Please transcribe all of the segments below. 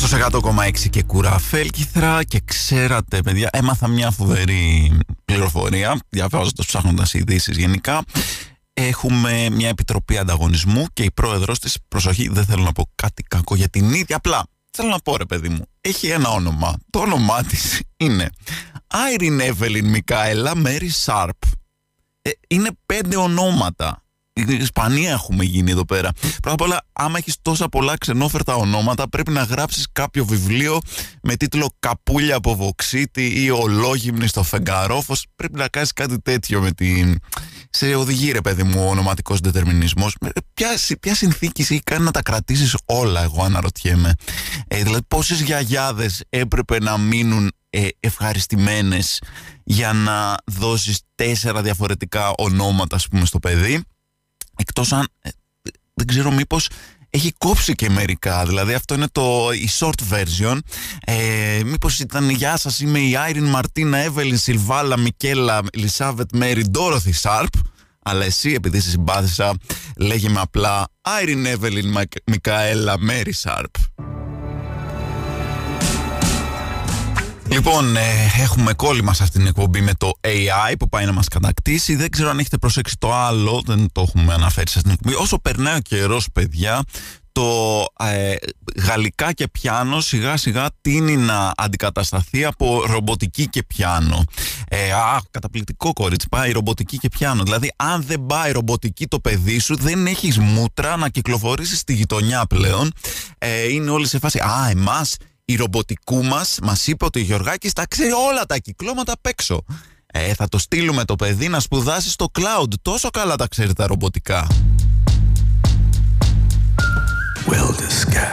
Νόστος 100,6 και κουραφέλκυθρα και ξέρατε παιδιά έμαθα μια φοβερή πληροφορία διαβάζοντας ψάχνοντας ειδήσεις γενικά. Έχουμε μια επιτροπή ανταγωνισμού και η πρόεδρος της προσοχή δεν θέλω να πω κάτι κακό για την ίδια απλά θέλω να πω ρε παιδί μου έχει ένα όνομα. Το όνομά της είναι Άιριν Εύελιν Μικαέλα Μέρι Σάρπ είναι πέντε ονόματα. η Ισπανία έχουμε γίνει εδώ πέρα. Πρώτα απ' όλα, άμα έχεις τόσα πολλά ξενόφερτα ονόματα, πρέπει να γράψεις κάποιο βιβλίο με τίτλο Καπούλια από Βοξίτη ή Ολόγυμνη στο Φεγγαρόφος. Πρέπει να κάνεις κάτι τέτοιο με την. Σε οδηγεί, ρε παιδί μου, ο ονοματικός δετερμινισμός. Ποια, ποια συνθήκη έχει κάνει να τα κρατήσεις όλα, εγώ αναρωτιέμαι. Ε, δηλαδή, πόσες γιαγιάδες έπρεπε να μείνουν ε, ευχαριστημένες για να δώσεις τέσσερα διαφορετικά ονόματα ας πούμε στο παιδί; Εκτός αν, ε, δεν ξέρω μήπως έχει κόψει και μερικά, δηλαδή αυτό είναι το, η short version. Ε, μήπως ήταν «Γεια σας, είμαι η Άιριν Μαρτίνα, Εύελιν, Σιλβάλα, Μικέλα, Ελισάβετ Μέρι, Ντόροθι Σάρπ». Αλλά εσύ, επειδή σε συμπάθησα, λέγε με απλά Άιριν Εύελιν Μικαέλα Μέρι Σάρπ. Λοιπόν, ε, έχουμε κόλλημα σε αυτήν την εκπομπή με το AI που πάει να μας κατακτήσει. Δεν ξέρω αν έχετε προσέξει το άλλο, δεν το έχουμε αναφέρει σε αυτήν την εκπομπή. Όσο περνάει ο καιρός, παιδιά, το ε, γαλλικά και πιάνο σιγά σιγά τίνει να αντικατασταθεί από ρομποτική και πιάνο. Ε, α, καταπληκτικό κορίτσι, πάει ρομποτική και πιάνο. Δηλαδή, αν δεν πάει ρομποτική το παιδί σου, δεν έχεις μούτρα να κυκλοφορήσεις στη γειτονιά πλέον. Ε, είναι όλοι σε φάση, α, εμάς η ρομποτικού μας μας είπε ότι ο Γιωργάκης τα ξέρει όλα τα κυκλώματα απ' έξω. Ε, θα το στείλουμε το παιδί να σπουδάσει στο cloud. Τόσο καλά τα ξέρει τα ρομποτικά.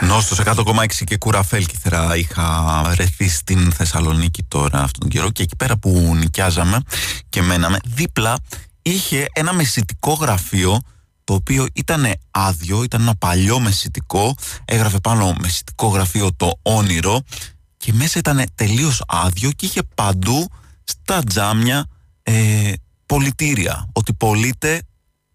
Νόστος 100,6 και κουραφέλκυθρα είχα ρεθεί στην Θεσσαλονίκη τώρα αυτόν τον καιρό και εκεί πέρα που νοικιάζαμε και μέναμε δίπλα είχε ένα μεσητικό γραφείο το οποίο ήταν άδειο, ήταν ένα παλιό μεσητικό, έγραφε πάνω μεσητικό γραφείο το όνειρο και μέσα ήταν τελείως άδειο και είχε παντού στα τζάμια ε, πολιτήρια, ότι πωλείται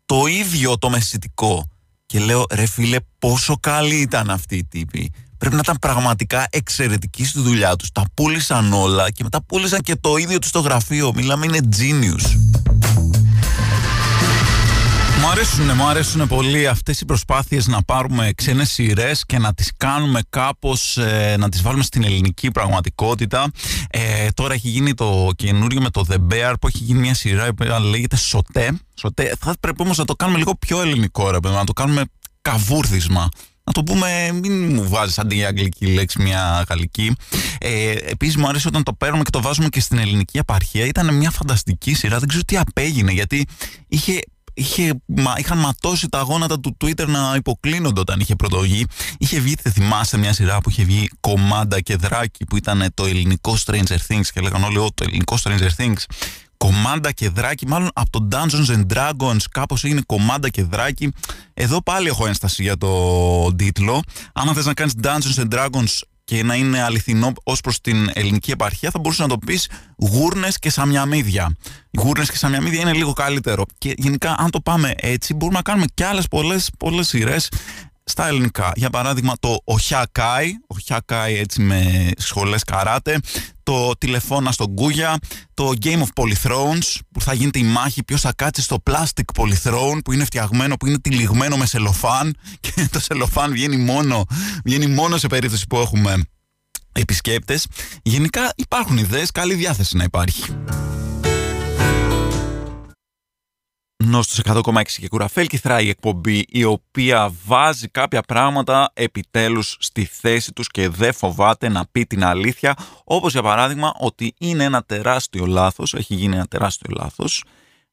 το ίδιο το μεσητικό. Και λέω ρε φίλε πόσο καλή ήταν αυτή η τύπη. Πρέπει να ήταν πραγματικά εξαιρετική στη δουλειά τους. Τα πούλησαν όλα και μετά πούλησαν και το ίδιο τους στο γραφείο. Μιλάμε είναι genius. Μου αρέσουν, μου αρέσουν πολύ αυτές οι προσπάθειες να πάρουμε ξένες σειρές και να τις κάνουμε κάπως, ε, να τις βάλουμε στην ελληνική πραγματικότητα. Ε, τώρα έχει γίνει το καινούριο με το The Bear που έχει γίνει μια σειρά που λέγεται Σωτέ. Σωτέ. Θα πρέπει όμως να το κάνουμε λίγο πιο ελληνικό ρε να το κάνουμε καβούρδισμα. Να το πούμε, μην μου βάζεις αντί για αγγλική λέξη μια γαλλική. Ε, Επίσης, μου αρέσει όταν το παίρνουμε και το βάζουμε και στην ελληνική απαρχία. Ήταν μια φανταστική σειρά. Δεν ξέρω τι απέγινε, γιατί είχε είχε, μα, είχαν ματώσει τα γόνατα του Twitter να υποκλίνονται όταν είχε πρωτογεί. Είχε βγει, δεν θυμάστε, μια σειρά που είχε βγει κομμάντα και δράκι που ήταν το ελληνικό Stranger Things και λέγανε όλοι, το ελληνικό Stranger Things. Κομμάντα και δράκι, μάλλον από το Dungeons and Dragons κάπως έγινε κομμάντα και δράκι. Εδώ πάλι έχω ένσταση για το τίτλο. Αν θες να κάνεις Dungeons and Dragons και να είναι αληθινό ως προς την ελληνική επαρχία, θα μπορούσες να το πεις γούρνες και σαμιαμίδια. Γούρνες και σαμιαμίδια είναι λίγο καλύτερο. Και γενικά, αν το πάμε έτσι, μπορούμε να κάνουμε και άλλες πολλές σειρές στα ελληνικά. Για παράδειγμα το Οχιάκάι, Οχιάκάι έτσι με σχολές καράτε, το τηλεφώνα στον Κούγια, το Game of Polythrones που θα γίνεται η μάχη ποιος θα κάτσει στο Plastic Polythrone που είναι φτιαγμένο, που είναι τυλιγμένο με σελοφάν και το σελοφάν βγαίνει μόνο, βγαίνει μόνο σε περίπτωση που έχουμε επισκέπτες. Γενικά υπάρχουν ιδέες, καλή διάθεση να υπάρχει. Νόστος 100,6 και κουραφέλκυθρα η εκπομπή η οποία βάζει κάποια πράγματα επιτέλους στη θέση τους και δεν φοβάται να πει την αλήθεια. Όπως για παράδειγμα ότι είναι ένα τεράστιο λάθος, έχει γίνει ένα τεράστιο λάθος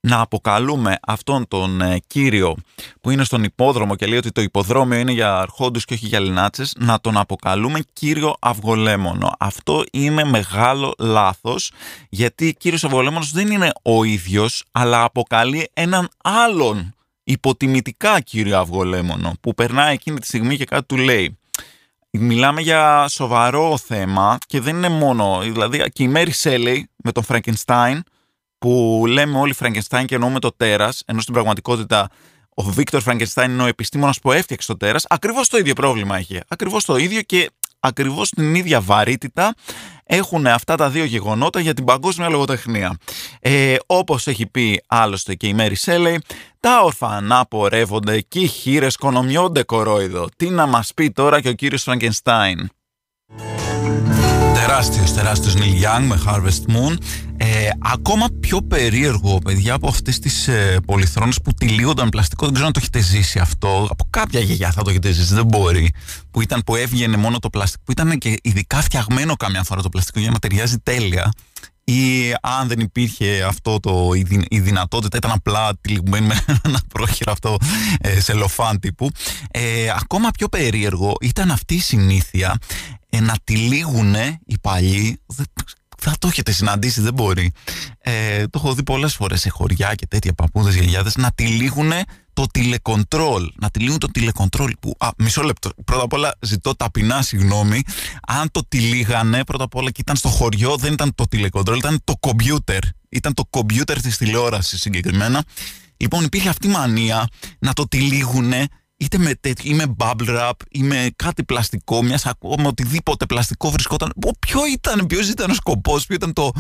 να αποκαλούμε αυτόν τον ε, κύριο που είναι στον υπόδρομο και λέει ότι το υποδρόμιο είναι για αρχόντους και όχι για λινάτσες, να τον αποκαλούμε κύριο Αυγολέμονο. Αυτό είναι μεγάλο λάθος, γιατί κύριος Αυγολέμονος δεν είναι ο ίδιος, αλλά αποκαλεί έναν άλλον υποτιμητικά κύριο Αυγολέμονο, που περνάει εκείνη τη στιγμή και κάτι του λέει. Μιλάμε για σοβαρό θέμα και δεν είναι μόνο, δηλαδή και η Μέρι Σέλεϊ με τον Φραγκενστάιν, που λέμε όλοι Φραγκενστάιν και εννοούμε το τέρας, ενώ στην πραγματικότητα ο Βίκτορ Φραγκενστάιν είναι ο επιστήμονας που έφτιαξε το τέρας, ακριβώς το ίδιο πρόβλημα είχε. Ακριβώς το ίδιο και ακριβώς την ίδια βαρύτητα έχουν αυτά τα δύο γεγονότα για την παγκόσμια λογοτεχνία. Ε, όπως έχει πει άλλωστε και η Μέρι Σέλεϊ, τα ορφανά πορεύονται και οι χείρες κονομιώνται κορόιδο. Τι να μας πει τώρα και ο κύριος Φραγκενστάιν τεράστιος, τεράστιος Neil Young με Harvest Moon. Ε, ακόμα πιο περίεργο, παιδιά, από αυτές τις ε, πολυθρόνες που τυλίγονταν πλαστικό. Δεν ξέρω αν το έχετε ζήσει αυτό. Από κάποια γιαγιά θα το έχετε ζήσει, δεν μπορεί. Που, ήταν, που έβγαινε μόνο το πλαστικό. Που ήταν και ειδικά φτιαγμένο καμιά φορά το πλαστικό για να ταιριάζει τέλεια. Ή αν δεν υπήρχε αυτό το, η, η δυνατότητα, ήταν απλά τυλιγμένο με ένα πρόχειρο αυτό ε, σε λοφάν τύπου. Ε, ακόμα πιο περίεργο ήταν αυτή η συνήθεια ε, να τυλίγουνε οι παλιοί, θα το έχετε συναντήσει, δεν μπορεί. Ε, το έχω δει πολλές φορές σε χωριά και τέτοια παππούδες, γιαγιάδες, να τυλίγουνε το τηλεκοντρόλ. Να τυλίγουν το τηλεκοντρόλ. Που, α, μισό λεπτό. Πρώτα απ' όλα ζητώ ταπεινά συγγνώμη. Αν το τυλίγανε, πρώτα απ' όλα και ήταν στο χωριό, δεν ήταν το τηλεκοντρόλ, ήταν το κομπιούτερ. Ήταν το κομπιούτερ της τηλεόρασης συγκεκριμένα. Λοιπόν, υπήρχε αυτή η μανία να το τυλίγουνε είτε με τέτοιο, ή με bubble wrap, ή με κάτι πλαστικό, μιας ακόμα οτιδήποτε πλαστικό βρισκόταν. Ποιο ήταν, ποιος ήταν ο σκοπός, ποιο ήταν το,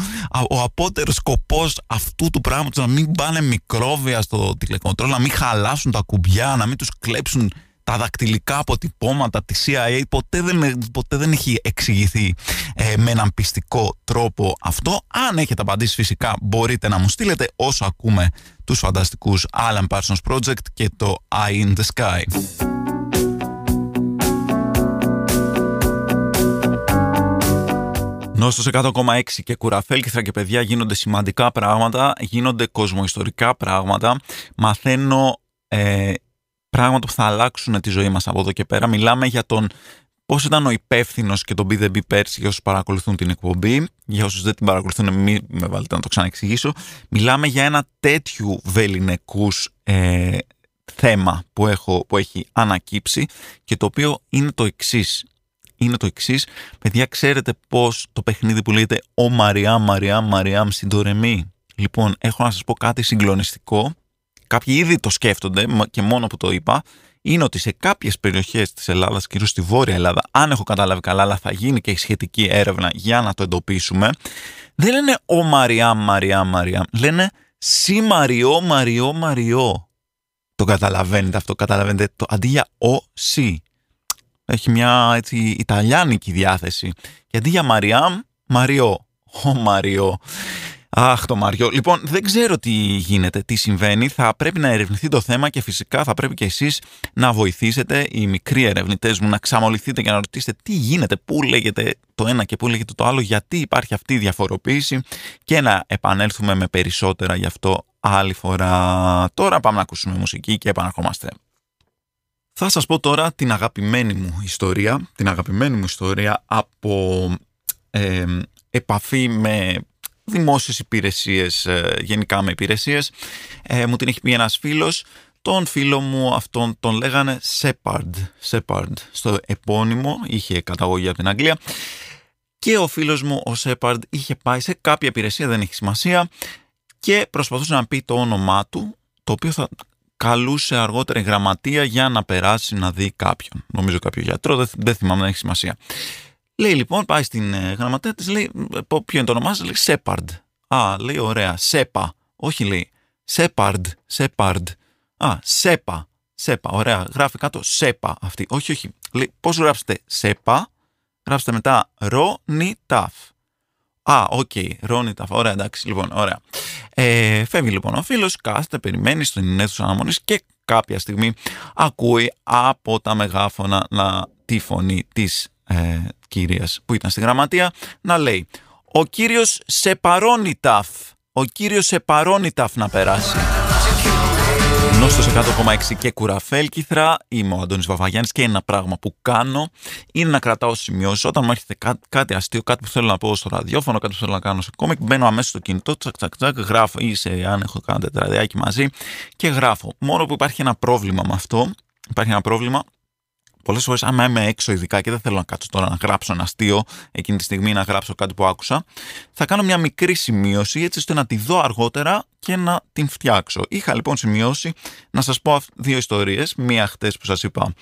ο απότερος σκοπός αυτού του πράγματος, να μην πάνε μικρόβια στο τηλεκοντρόλ, να μην χαλάσουν τα κουμπιά, να μην τους κλέψουν τα δακτυλικά αποτυπώματα της CIA ποτέ δεν, ποτέ δεν έχει εξηγηθεί ε, με έναν πιστικό τρόπο αυτό. Αν έχετε απαντήσει φυσικά μπορείτε να μου στείλετε όσο ακούμε τους φανταστικούς Alan Parsons Project και το Eye in the Sky. Νόστος 100,6 και κουραφέλκυθρα και παιδιά γίνονται σημαντικά πράγματα, γίνονται κοσμοϊστορικά πράγματα. Μαθαίνω ε, πράγματα που θα αλλάξουν τη ζωή μας από εδώ και πέρα. Μιλάμε για τον πώς ήταν ο υπεύθυνος και τον BDB πέρσι για όσους παρακολουθούν την εκπομπή. Για όσους δεν την παρακολουθούν, μην με βάλετε να το ξαναεξηγήσω. Μιλάμε για ένα τέτοιου βεληνικούς ε, θέμα που, έχω, που έχει ανακύψει και το οποίο είναι το εξής. Είναι το εξής. Παιδιά, ξέρετε πώς το παιχνίδι που λέγεται «Ο Μαριάμ, Μαριάμ, Μαριάμ συντορεμή». Λοιπόν, έχω να σας πω κάτι συγκλονιστικό κάποιοι ήδη το σκέφτονται και μόνο που το είπα, είναι ότι σε κάποιες περιοχές της Ελλάδας, κυρίως στη Βόρεια Ελλάδα, αν έχω καταλάβει καλά, αλλά θα γίνει και η σχετική έρευνα για να το εντοπίσουμε, δεν λένε Ο Μαριά, Μαριά, Μαριά. Λένε Σι Μαριό, Μαριό, Μαριό. Το καταλαβαίνετε αυτό, καταλαβαίνετε. Το, αντί για Ο, Σι. Έχει μια έτσι Ιταλιάνικη διάθεση. Και αντί για Μαριάμ, Μαριό. Ο Μαριό. Αχ, το Μαριό. Λοιπόν, δεν ξέρω τι γίνεται, τι συμβαίνει. Θα πρέπει να ερευνηθεί το θέμα και φυσικά θα πρέπει και εσείς να βοηθήσετε, οι μικροί ερευνητές μου, να ξαμολυθείτε και να ρωτήσετε τι γίνεται, πού λέγεται το ένα και πού λέγεται το άλλο, γιατί υπάρχει αυτή η διαφοροποίηση και να επανέλθουμε με περισσότερα γι' αυτό άλλη φορά. Τώρα πάμε να ακούσουμε μουσική και επαναρχόμαστε. Θα σας πω τώρα την αγαπημένη μου ιστορία, την αγαπημένη μου ιστορία από ε, επαφή με δημόσιες υπηρεσίες, ε, γενικά με υπηρεσίες. Ε, μου την έχει πει ένας φίλος. Τον φίλο μου αυτόν τον λέγανε Shepard, Shepard στο επώνυμο, είχε καταγωγή από την Αγγλία. Και ο φίλος μου, ο Shepard, είχε πάει σε κάποια υπηρεσία, δεν έχει σημασία, και προσπαθούσε να πει το όνομά του, το οποίο θα καλούσε αργότερα η γραμματεία για να περάσει να δει κάποιον. Νομίζω κάποιο γιατρό, δεν, δεν θυμάμαι, δεν έχει σημασία. Λέει λοιπόν, πάει στην ε, γραμματέα της, λέει, ποιο είναι το όνομά λέει Σέπαρντ. Α, λέει ωραία, Σέπα. Όχι λέει, Σέπαρντ, Σέπαρντ. Α, Σέπα, Σέπα, ωραία, γράφει κάτω Σέπα αυτή. Όχι, όχι. Λέει, πώς γράψετε Σέπα, γράψτε μετά Ρόνι Ταφ. Α, OK, okay, Ρόνι Ταφ. Ωραία, εντάξει, λοιπόν, ωραία. Ε, φεύγει λοιπόν ο φίλος, κάθεται, περιμένει στον αίθουσα αναμονής και κάποια στιγμή ακούει από τα μεγάφωνα να, τη φωνή της ε, κυρίας που ήταν στη γραμματεία να λέει «Ο κύριος Σεπαρόνιταφ». ο κύριος Επαρόνιταφ να περάσει. Νόστος 100,6 και κουραφέλκυθρα. Είμαι ο Αντώνης Βαβαγιάννης και ένα πράγμα που κάνω είναι να κρατάω σημειώσεις. Όταν μου έρχεται κά, κάτι αστείο, κάτι που θέλω να πω στο ραδιόφωνο, κάτι που θέλω να κάνω σε κόμικ, μπαίνω αμέσως στο κινητό, τσακ, τσακ, τσακ, γράφω ή σε αν έχω κάνει τετραδιάκι μαζί και γράφω. Μόνο που υπάρχει ένα πρόβλημα με αυτό. Υπάρχει ένα πρόβλημα Πολλές φορές, άμα είμαι έξω, ειδικά και δεν θέλω να κάτσω τώρα να γράψω ένα αστείο, εκείνη τη στιγμή να γράψω κάτι που άκουσα, θα κάνω μια μικρή σημείωση έτσι ώστε να τη δω αργότερα και να την φτιάξω. Είχα λοιπόν σημειώσει να σας πω δύο ιστορίες. Μία χτες που σας είπα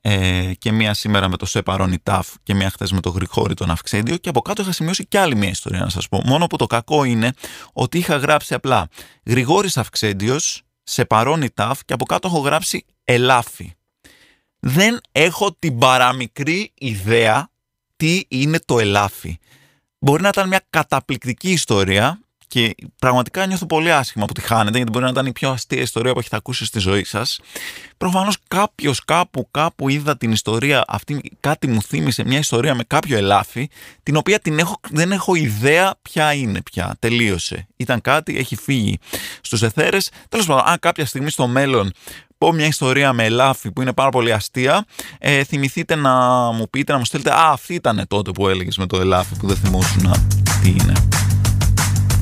ε, και μία σήμερα με το Σεπαρόνι Ταφ και μία χτες με το Γρηγόρη τον Αυξέντιο. Και από κάτω είχα σημειώσει και άλλη μία ιστορία να σας πω. Μόνο που το κακό είναι ότι είχα γράψει απλά Γρηγόρης Αυξέντιος, Σεπαρόνι Ταφ και από κάτω έχω γράψει Ελάφι δεν έχω την παραμικρή ιδέα τι είναι το ελάφι. Μπορεί να ήταν μια καταπληκτική ιστορία και πραγματικά νιώθω πολύ άσχημα που τη χάνετε, γιατί μπορεί να ήταν η πιο αστεία ιστορία που έχετε ακούσει στη ζωή σας. Προφανώς κάποιος κάπου, κάπου είδα την ιστορία αυτή, κάτι μου θύμισε μια ιστορία με κάποιο ελάφι, την οποία την έχω, δεν έχω ιδέα ποια είναι πια. Τελείωσε. Ήταν κάτι, έχει φύγει στους εθέρες. Τέλος πάντων, αν κάποια στιγμή στο μέλλον πω μια ιστορία με ελάφι που είναι πάρα πολύ αστεία, ε, θυμηθείτε να μου πείτε, να μου στείλετε Α, αυτή ήταν τότε που έλεγες με το ελάφι που δεν θυμόσουν τι είναι.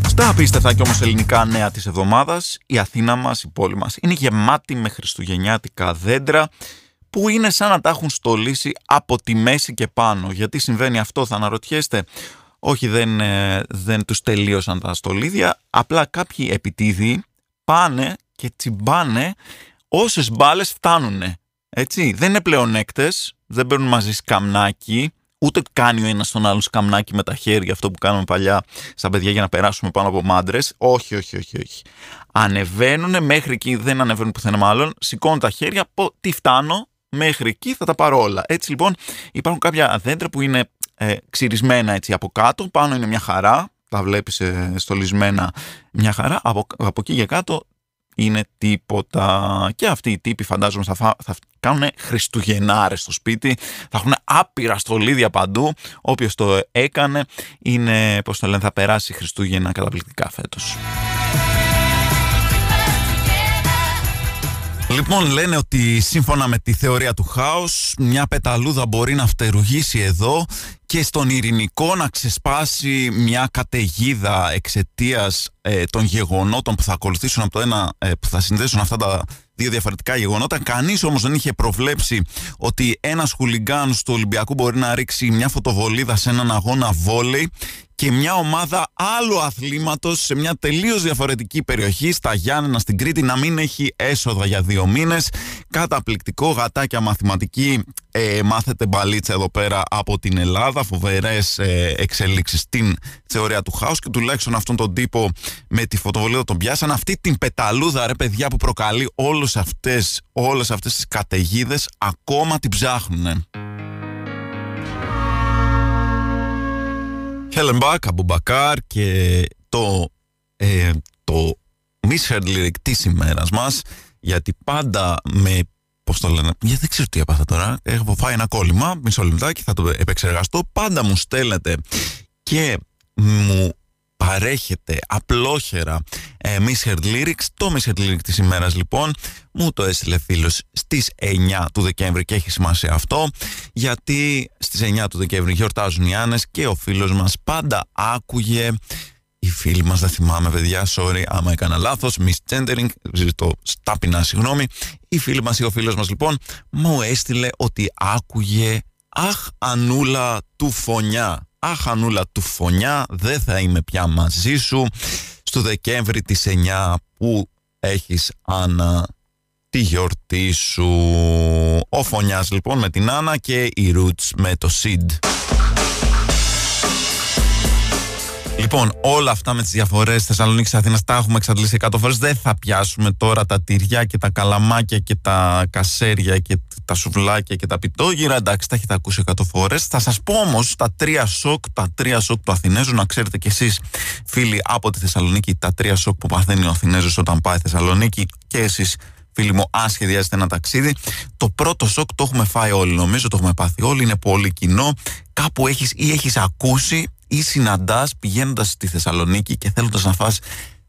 Στα απίστευτα και όμως ελληνικά νέα της εβδομάδας, η Αθήνα μας, η πόλη μας, είναι γεμάτη με χριστουγεννιάτικα δέντρα που είναι σαν να τα έχουν στολίσει από τη μέση και πάνω. Γιατί συμβαίνει αυτό, θα αναρωτιέστε. Όχι, δεν, ε, δεν τους τελείωσαν τα στολίδια, απλά κάποιοι επιτίδιοι πάνε και τσιμπάνε όσες μπάλες φτάνουν. Έτσι, δεν είναι πλέον έκτες, δεν παίρνουν μαζί σκαμνάκι, ούτε κάνει ο ένας τον άλλο σκαμνάκι με τα χέρια, αυτό που κάνουμε παλιά στα παιδιά για να περάσουμε πάνω από μάντρες. Όχι, όχι, όχι, όχι. Ανεβαίνουν μέχρι εκεί, δεν ανεβαίνουν πουθενά μάλλον, σηκώνουν τα χέρια, πω, τι φτάνω, μέχρι εκεί θα τα πάρω όλα. Έτσι λοιπόν υπάρχουν κάποια δέντρα που είναι ε, ξυρισμένα έτσι από κάτω, πάνω είναι μια χαρά, τα βλέπεις ε, στολισμένα μια χαρά, από, από εκεί για κάτω είναι τίποτα. Και αυτοί οι τύποι φαντάζομαι θα, θα κάνουν χριστουγεννάρες στο σπίτι, θα έχουν άπειρα στολίδια παντού. Όποιος το έκανε είναι, πώς το λένε, θα περάσει Χριστούγεννα καταπληκτικά φέτος. Λοιπόν, λένε ότι σύμφωνα με τη θεωρία του χάους, μια πεταλούδα μπορεί να φτερουγήσει εδώ και στον ειρηνικό να ξεσπάσει μια καταιγίδα εξαιτίας ε, των γεγονότων που θα ακολουθήσουν από το ένα, ε, που θα συνδέσουν αυτά τα δύο διαφορετικά γεγονότα. Κανείς όμως δεν είχε προβλέψει ότι ένας χουλιγκάν του Ολυμπιακού μπορεί να ρίξει μια φωτοβολίδα σε έναν αγώνα βόλεϊ και μια ομάδα άλλου αθλήματος σε μια τελείως διαφορετική περιοχή στα Γιάννενα στην Κρήτη να μην έχει έσοδα για δύο μήνες. Καταπληκτικό γατάκια μαθηματική ε, μάθετε μπαλίτσα εδώ πέρα από την Ελλάδα. Φοβερές ε, εξελίξεις στην θεωρία του χάους και τουλάχιστον αυτόν τον τύπο με τη φωτοβολίδα τον πιάσαν. Αυτή την πεταλούδα ρε παιδιά που προκαλεί όλες αυτές, όλες αυτές τις καταιγίδες ακόμα την ψάχνουν. Χέλεμπακ, Αμπουμπακάρ και το, ε, το misheard lyric της ημέρας μας γιατί πάντα με Πώς το λένε, γιατί δεν ξέρω τι έπαθα τώρα. Έχω φάει ένα κόλλημα, μισό λεπτάκι, θα το επεξεργαστώ. Πάντα μου στέλνετε και μου παρέχετε απλόχερα ε, Misheard Lyrics. Το Misheard Lyric της ημέρας λοιπόν μου το έστειλε φίλος στις 9 του Δεκέμβρη και έχει σημασία αυτό γιατί στις 9 του Δεκέμβρη γιορτάζουν οι Άννες και ο φίλος μας πάντα άκουγε οι φίλοι μας, δεν θυμάμαι παιδιά, sorry άμα έκανα λάθος, misgendering, ζητώ στάπινα συγγνώμη. Η φίλη μας ή ο φίλος μας λοιπόν μου έστειλε ότι άκουγε «Αχ Ανούλα του Φωνιά». «Αχ Ανούλα του Φωνιά, δεν θα είμαι πια μαζί σου». Στο Δεκέμβρη της 9 που έχεις Άννα τη γιορτή σου. Ο Φωνιάς λοιπόν με την Άννα και η Roots με το Sid. Λοιπόν, όλα αυτά με τις διαφορές Θεσσαλονίκης Αθήνας τα έχουμε εξαντλήσει 100 φορές. Δεν θα πιάσουμε τώρα τα τυριά και τα καλαμάκια και τα κασέρια και τα σουβλάκια και τα πιτόγυρα. Εντάξει, τα έχετε ακούσει 100 φορές. Θα σας πω όμως τα τρία σοκ, τα τρία σοκ του Αθηνέζου, να ξέρετε κι εσείς, φίλοι από τη Θεσσαλονίκη, τα τρία σοκ που παθαίνει ο Αθηνέζος όταν πάει Θεσσαλονίκη και εσείς φίλοι μου, αν σχεδιάζετε ένα ταξίδι. Το πρώτο σοκ το έχουμε φάει όλοι, νομίζω, το έχουμε πάθει όλοι, είναι πολύ κοινό. Κάπου έχεις ή έχεις ακούσει ή συναντάς πηγαίνοντας στη Θεσσαλονίκη και θέλοντας να φας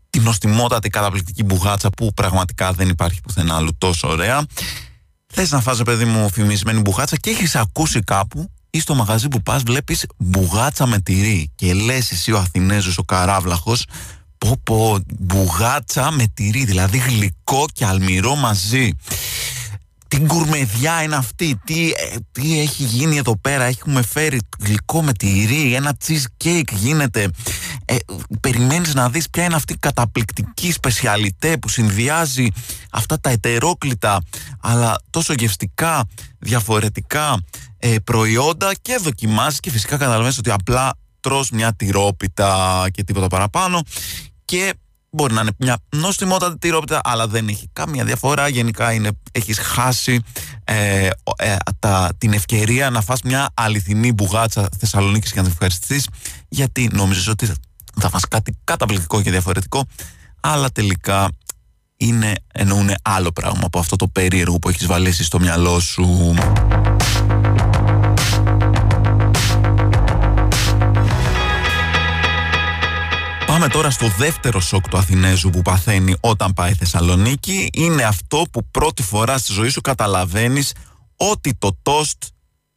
την νοστιμότατη καταπληκτική μπουγάτσα που πραγματικά δεν υπάρχει πουθενά άλλου τόσο ωραία. Θες να φας παιδί μου φημισμένη μπουγάτσα και έχεις ακούσει κάπου ή στο μαγαζί που πας βλέπεις μπουγάτσα με τυρί και λες εσύ ο Αθηνέζος ο καράβλαχος πω πω μπουγάτσα με τυρί δηλαδή γλυκό και αλμυρό μαζί τι γκουρμεδιά είναι αυτή, τι, ε, τι έχει γίνει εδώ πέρα, έχουμε φέρει γλυκό με τυρί, ένα cheesecake γίνεται. Ε, περιμένεις να δεις ποια είναι αυτή η καταπληκτική σπεσιαλιτέ που συνδυάζει αυτά τα ετερόκλητα αλλά τόσο γευστικά, διαφορετικά ε, προϊόντα και δοκιμάζεις και φυσικά καταλαβαίνεις ότι απλά τρως μια τυρόπιτα και τίποτα παραπάνω και Μπορεί να είναι μια νοστιμότατη τυρόπιτα, αλλά δεν έχει καμία διαφορά. Γενικά είναι, έχεις χάσει ε, ε, τα, την ευκαιρία να φας μια αληθινή μπουγάτσα Θεσσαλονίκης και να την ευχαριστηθείς, γιατί νόμιζες ότι θα φας κάτι καταπληκτικό και διαφορετικό, αλλά τελικά είναι, εννοούν άλλο πράγμα από αυτό το περίεργο που έχεις βαλέσει στο μυαλό σου. Πάμε τώρα στο δεύτερο σοκ του Αθηνέζου που παθαίνει όταν πάει Θεσσαλονίκη. Είναι αυτό που πρώτη φορά στη ζωή σου καταλαβαίνεις ότι το τόστ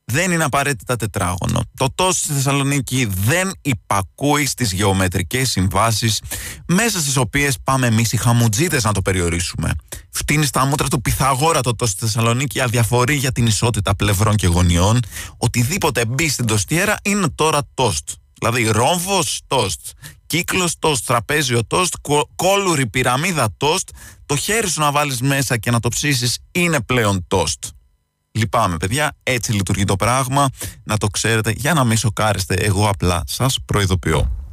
δεν είναι απαραίτητα τετράγωνο. Το τόστ στη Θεσσαλονίκη δεν υπακούει στις γεωμετρικές συμβάσεις μέσα στις οποίες πάμε εμείς οι χαμουτζίδες να το περιορίσουμε. Φτύνεις στα μούτρα του Πυθαγόρα το τόστ στη Θεσσαλονίκη αδιαφορεί για την ισότητα πλευρών και γωνιών. Οτιδήποτε μπει στην τοστιέρα είναι τώρα τόστ. Δηλαδή ρόμβος τόστ κύκλος τόστ, τραπέζιο τόστ, κόλουρη πυραμίδα τόστ, το χέρι σου να βάλεις μέσα και να το ψήσεις είναι πλέον τόστ. Λυπάμαι παιδιά, έτσι λειτουργεί το πράγμα, να το ξέρετε, για να μην σοκάρεστε, εγώ απλά σας προειδοποιώ.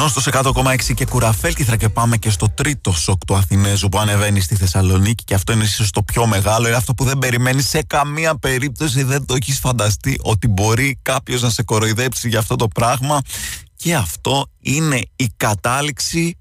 Νόστος 100,6 και κουραφέλκυθρα και πάμε και στο τρίτο σοκ του Αθηνέζου που ανεβαίνει στη Θεσσαλονίκη και αυτό είναι ίσως το πιο μεγάλο, είναι αυτό που δεν περιμένεις σε καμία περίπτωση, δεν το έχεις φανταστεί ότι μπορεί κάποιος να σε κοροϊδέψει για αυτό το πράγμα. Και αυτό είναι η κατάληξη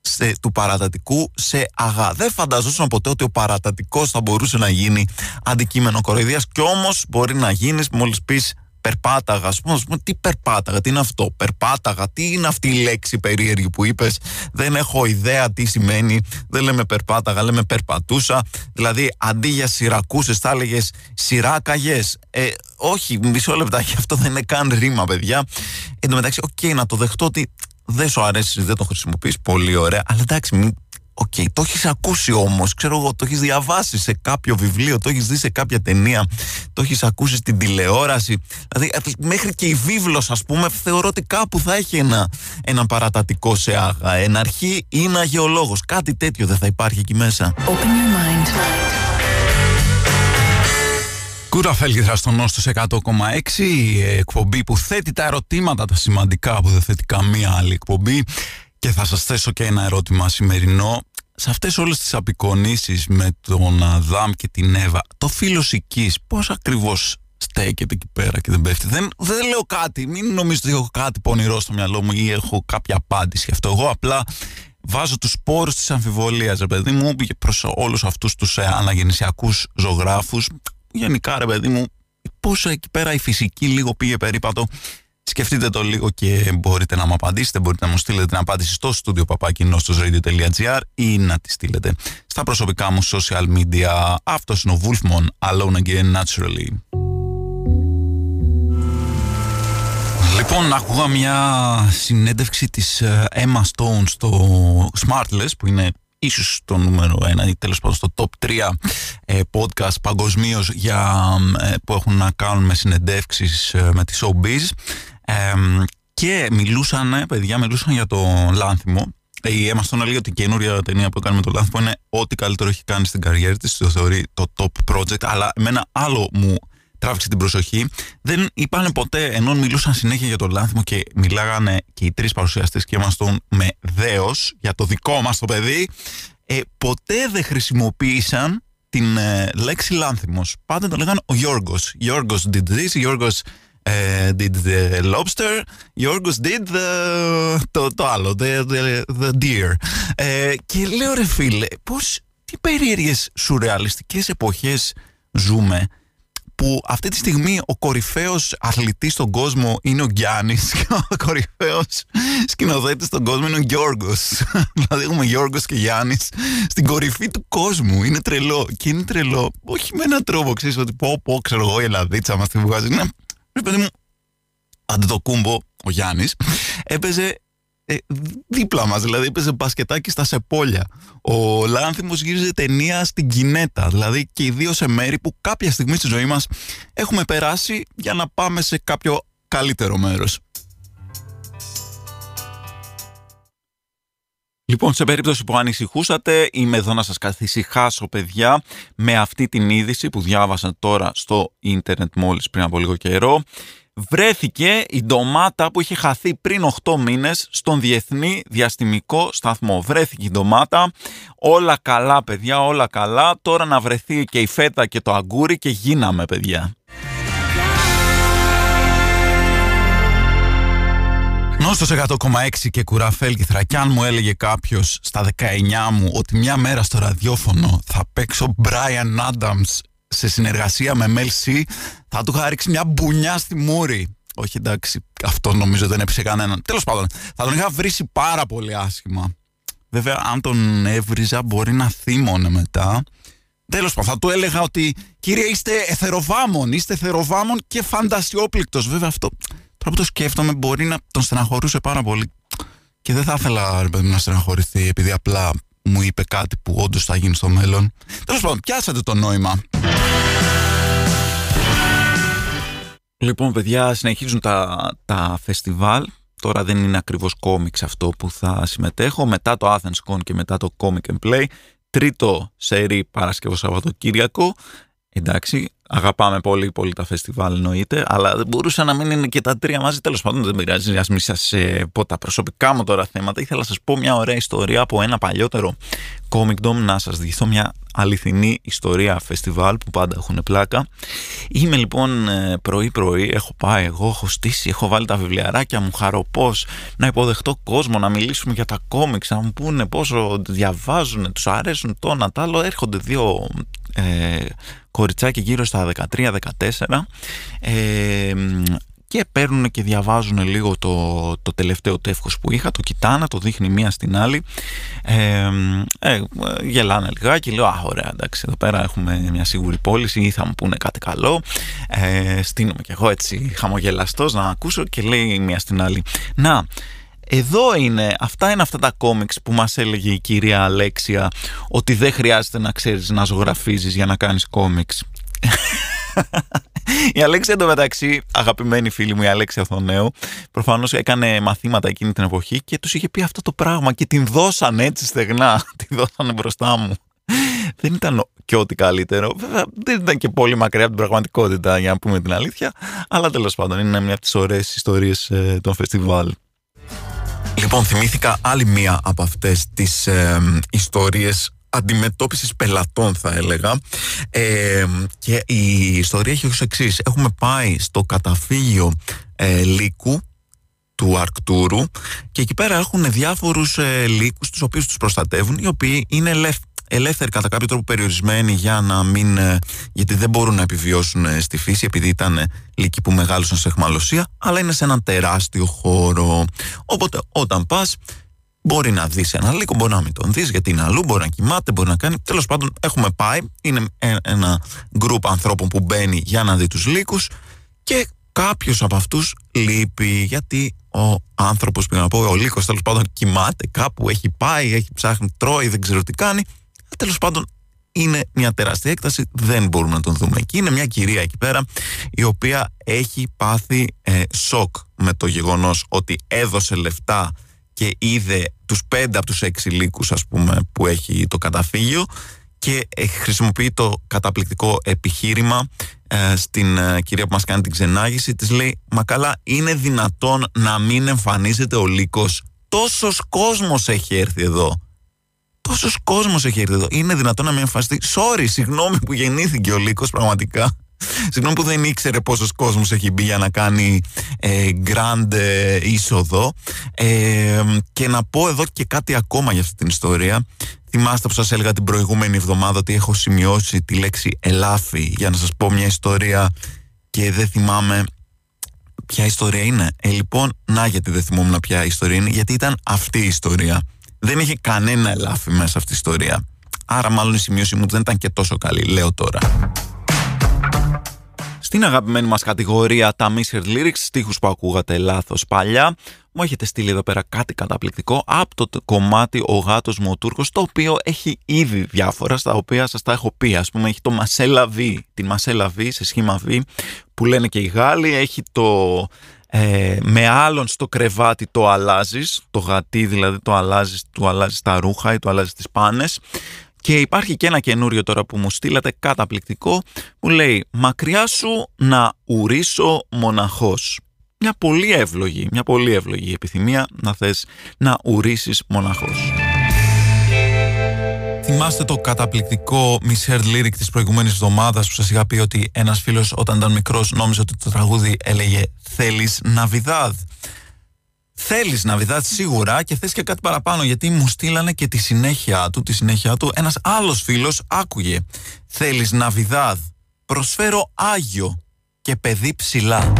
σε, του παρατατικού σε αγά. Δεν φανταζόσουν ποτέ ότι ο παρατατικός θα μπορούσε να γίνει αντικείμενο κοροϊδίας. Και όμως μπορεί να γίνεις μόλις πεις περπάταγα, ας πούμε, τι περπάταγα, τι είναι αυτό, περπάταγα, τι είναι αυτή η λέξη περίεργη που είπες, δεν έχω ιδέα τι σημαίνει, δεν λέμε περπάταγα, λέμε περπατούσα. Δηλαδή, αντί για σειρακούσε, θα έλεγες σειράκαγε. Ε, όχι, μισό λεπτάκι, αυτό δεν είναι καν ρήμα, παιδιά. Εν τω μεταξύ, οκ, να το δεχτώ ότι δεν σου αρέσει, δεν το χρησιμοποιείς πολύ ωραία, αλλά εντάξει, μην OK, okay, το έχεις ακούσει όμως, ξέρω εγώ, το έχεις διαβάσει σε κάποιο βιβλίο, το έχεις δει σε κάποια ταινία, το έχεις ακούσει στην τηλεόραση. Δηλαδή, μέχρι και η βίβλος, ας πούμε, θεωρώ ότι κάπου θα έχει ένα, ένα παρατατικό σε -άγα. Ένα αρχή ή ένα γεωλόγο. Κάτι τέτοιο δεν θα υπάρχει εκεί μέσα. Open your mind. Κούρα Φέλγηθρα στο Νόστος 100,6 εκπομπή που θέτει τα ερωτήματα τα σημαντικά που δεν θέτει καμία άλλη εκπομπή και θα σας θέσω και ένα ερώτημα σημερινό. Σε αυτές όλες τις απεικονίσεις με τον Αδάμ και την Εύα, το φίλο Σικής πώς ακριβώς στέκεται εκεί πέρα και δεν πέφτει; Δεν, δεν λέω κάτι, μην νομίζετε ότι έχω κάτι πονηρό στο μυαλό μου ή έχω κάποια απάντηση αυτό. Εγώ απλά βάζω τους σπόρους της αμφιβολίας, ρε παιδί μου, προς όλους αυτούς τους ε, αναγεννησιακούς ζωγράφους. Γενικά, ρε παιδί μου, πώς εκεί πέρα η φυσική λίγο πήγε περίπατο Σκεφτείτε το λίγο και μπορείτε να μου απαντήσετε. Μπορείτε να μου στείλετε την απάντηση στο studio papakinoστosradio.gr ή να τη στείλετε στα προσωπικά μου social media. Αυτός είναι ο Wolfmon, Alone Again Naturally. Λοιπόν, άκουγα μια συνέντευξη της ε, Emma Stone στο Smartless που είναι ίσως το νούμερο ένα ή τέλος πάντων στο top 3 ε, podcast παγκοσμίως ε, που έχουν να κάνουν με συνεντεύξεις με τη showbiz και μιλούσαν, παιδιά, μιλούσαν για το Λάνθιμο. Η Emma Stone λέει ότι η καινούρια ταινία που έκανε με το Λάνθιμο είναι ό,τι καλύτερο έχει κάνει στην καριέρα της, το θεωρεί το top project, αλλά εμένα άλλο μου τράβηξε την προσοχή. Δεν είπαν ποτέ, ενώ μιλούσαν συνέχεια για το Λάνθιμο και μιλάγανε και οι τρεις παρουσιαστές και Emma Stone με δέος για το δικό μας το παιδί, ε, ποτέ δεν χρησιμοποίησαν την ε, λέξη Λάνθιμος. Πάντα το λέγανε ο Γιώργος. Γιώργος did this, Γιώργος uh, did the lobster, Yorgos did the, το, το άλλο, the, the, the deer. Ε, και λέω ρε φίλε, πώς, τι περίεργες σουρεαλιστικές εποχές ζούμε που αυτή τη στιγμή ο κορυφαίος αθλητής στον κόσμο είναι ο Γιάννης και ο κορυφαίος σκηνοθέτης στον κόσμο είναι ο Γιώργος. δηλαδή έχουμε Γιώργος και Γιάννης στην κορυφή του κόσμου. Είναι τρελό. Και είναι τρελό, όχι με έναν τρόπο, ξέρεις, ότι πω πω, ξέρω εγώ, η Ελλαδίτσα μας τη βγάζει. Ναι, παιδί μου, αντιτοκούμπο, ο Γιάννης, έπαιζε ε, δίπλα μας, δηλαδή έπαιζε μπασκετάκι στα Σεπόλια. Ο Λάνθιμος γύριζε ταινία στην Κινέτα, δηλαδή και οι δύο σε μέρη που κάποια στιγμή στη ζωή μας έχουμε περάσει για να πάμε σε κάποιο καλύτερο μέρος. Λοιπόν, σε περίπτωση που ανησυχούσατε, είμαι εδώ να σας καθησυχάσω, παιδιά, με αυτή την είδηση που διάβασα τώρα στο ίντερνετ μόλις πριν από λίγο καιρό βρέθηκε η ντομάτα που είχε χαθεί πριν 8 μήνες στον Διεθνή Διαστημικό Σταθμό. Βρέθηκε η ντομάτα, όλα καλά παιδιά, όλα καλά. Τώρα να βρεθεί και η φέτα και το αγκούρι και γίναμε παιδιά. Νόστος 100,6 και κουραφέλ και αν μου έλεγε κάποιος στα 19 μου ότι μια μέρα στο ραδιόφωνο θα παίξω Brian Adams σε συνεργασία με MLC θα του είχα ρίξει μια μπουνιά στη μούρη. Όχι εντάξει, αυτό νομίζω δεν έπεισε κανέναν. Τέλος πάντων, θα τον είχα βρήσει πάρα πολύ άσχημα. Βέβαια, αν τον έβριζα μπορεί να θύμωνε μετά. Τέλος πάντων, θα του έλεγα ότι κύριε είστε εθεροβάμων, είστε εθεροβάμων και φαντασιόπληκτος. Βέβαια αυτό, τώρα που το σκέφτομαι, μπορεί να τον στεναχωρούσε πάρα πολύ. Και δεν θα ήθελα ρε, να στεναχωρηθεί επειδή απλά μου είπε κάτι που όντως θα γίνει στο μέλλον. Τέλος πάντων, πιάσατε το νόημα. Λοιπόν, παιδιά, συνεχίζουν τα, τα φεστιβάλ. Τώρα δεν είναι ακριβώς κόμιξ αυτό που θα συμμετέχω. Μετά το Athens Con και μετά το Comic and Play. Τρίτο σερί Παρασκευό Σαββατοκύριακο. Εντάξει, αγαπάμε πολύ πολύ τα φεστιβάλ εννοείται, αλλά δεν μπορούσα να μην είναι και τα τρία μαζί. Τέλος πάντων, δεν πειράζει, ας μην σας ε, πω τα προσωπικά μου τώρα θέματα. Ήθελα να σας πω μια ωραία ιστορία από ένα παλιότερο Comic Dome, να σας διηγηθώ μια αληθινή ιστορία φεστιβάλ που πάντα έχουν πλάκα. Είμαι λοιπόν ε, πρωί-πρωί, έχω πάει εγώ, έχω στήσει, έχω βάλει τα βιβλιαράκια μου, χαροπό να υποδεχτώ κόσμο, να μιλήσουμε για τα κόμιξ, να μου πούνε πόσο διαβάζουν, τους αρέσουν το να τ' άλλο. Έρχονται δύο ε, κοριτσάκι γύρω στα 13-14 ε, και παίρνουν και διαβάζουν λίγο το, το τελευταίο τεύχος που είχα, το κοιτάνε, το δείχνει μία στην άλλη. Ε, ε, γελάνε λιγάκι, λέω α ωραία εντάξει εδώ πέρα έχουμε μια σίγουρη πώληση ή θα μου πούνε κάτι καλό. Ε, στείνομαι κι εγώ έτσι χαμογελαστός να ακούσω και λέει μία στην άλλη να εδώ είναι, αυτά είναι αυτά τα κόμιξ που μας έλεγε η κυρία Αλέξια ότι δεν χρειάζεται να ξέρεις να ζωγραφίζεις για να κάνεις κόμιξ. Η Αλέξια εντωμεταξύ, αγαπημένη φίλη μου η Αλέξια Θονέου, προφανώς έκανε μαθήματα εκείνη την εποχή και τους είχε πει αυτό το πράγμα και την δώσαν έτσι στεγνά. Την δώσανε μπροστά μου. Δεν ήταν και ό,τι καλύτερο. Βέβαια, δεν ήταν και πολύ μακριά από την πραγματικότητα, για να πούμε την αλήθεια. Αλλά τέλος πάντων, είναι μια από τις ωραίες ιστορίες ε, των φεστιβάλ. Λοιπόν, θυμήθηκα άλλη μία από αυτές τις ε, ιστορίες αντιμετώπισης πελατών θα έλεγα. Ε, και η ιστορία έχει ως εξής. Έχουμε πάει στο καταφύγιο ε, λύκου του Αρκτούρου και εκεί πέρα έχουν διάφορους ε, λύκους τους οποίους τους προστατεύουν οι οποίοι είναι ελεύθεροι ελεύθεροι κατά κάποιο τρόπο περιορισμένοι για να μην. Ε, γιατί δεν μπορούν να επιβιώσουν ε, στη φύση, επειδή ήταν ε, λύκοι που μεγάλωσαν σε εχμαλωσία, αλλά είναι σε έναν τεράστιο χώρο. Οπότε όταν πας, μπορεί να δεις ένα λύκο, μπορεί να μην τον δεις, γιατί είναι αλλού, μπορεί να κοιμάται, μπορεί να κάνει. Τέλος πάντων, έχουμε πάει. Είναι ένα γκρουπ ανθρώπων που μπαίνει για να δει τους λύκους και κάποιος από αυτούς λείπει, γιατί ο άνθρωπος, πήγα να πω, ο λύκος τέλος πάντων κοιμάται κάπου, έχει πάει, έχει ψάχνει, τρώει, δεν ξέρω τι κάνει Τέλος πάντων, είναι μια τεράστια έκταση, δεν μπορούμε να τον δούμε εκεί. Είναι μια κυρία εκεί πέρα η οποία έχει πάθει ε, σοκ με το γεγονός ότι έδωσε λεφτά και είδε τους πέντε από τους έξι λύκους ας πούμε που έχει το καταφύγιο και ε, χρησιμοποιεί το καταπληκτικό επιχείρημα ε, στην ε, κυρία που μας κάνει την ξενάγηση της λέει «Μα καλά είναι δυνατόν να μην εμφανίζεται ο λύκος; Τόσος κόσμος έχει έρθει εδώ Πόσος κόσμος έχει έρθει εδώ. Είναι δυνατόν να μην εμφανιστεί. Sorry, συγγνώμη που γεννήθηκε ο Λύκος, πραγματικά. Συγγνώμη που δεν ήξερε πόσος κόσμος έχει μπει για να κάνει ε, grand ε, είσοδο. Ε, και να πω εδώ και κάτι ακόμα για αυτή την ιστορία. Θυμάστε που σας έλεγα την προηγούμενη εβδομάδα ότι έχω σημειώσει τη λέξη ελάφι για να σας πω μια ιστορία και δεν θυμάμαι ποια ιστορία είναι. Ε, λοιπόν, να γιατί δεν θυμόμουν ποια ιστορία είναι, γιατί ήταν αυτή η ιστορία. Δεν είχε κανένα ελάφι μέσα αυτή η ιστορία. Άρα μάλλον η σημείωση μου δεν ήταν και τόσο καλή, λέω τώρα. Στην αγαπημένη μας κατηγορία τα Misheard Lyrics, στίχους που ακούγατε λάθος παλιά, μου έχετε στείλει εδώ πέρα κάτι καταπληκτικό από το κομμάτι «Ο γάτος μου ο Τούρκος», το οποίο έχει ήδη διάφορα, στα οποία σας τα έχω πει. Ας πούμε, έχει το Μασέλα V, την Μασέλα V σε σχήμα V, που λένε και οι Γάλλοι, έχει το ε, με άλλον στο κρεβάτι το αλλάζεις, το γατί δηλαδή το αλλάζεις, του αλλάζεις τα ρούχα ή του αλλάζεις τις πάνες. Και υπάρχει και ένα καινούριο τώρα που μου στείλατε καταπληκτικό που λέει «Μακριά σου να ουρήσω μοναχός». Μια πολύ εύλογη, μια πολύ εύλογη επιθυμία να θες να ουρίσεις μοναχός. Θυμάστε το καταπληκτικό misheard lyric της προηγούμενης εβδομάδας που σας είχα πει ότι ένας φίλος όταν ήταν μικρός νόμιζε ότι το τραγούδι έλεγε «Θέλεις Ναβιδάδ». Θέλεις Ναβιδάδ σίγουρα και θες και κάτι παραπάνω γιατί μου στείλανε και τη συνέχεια του, τη συνέχεια του ένας άλλος φίλος άκουγε «Θέλεις Ναβιδάδ, προσφέρω Άγιο και παιδί ψηλά».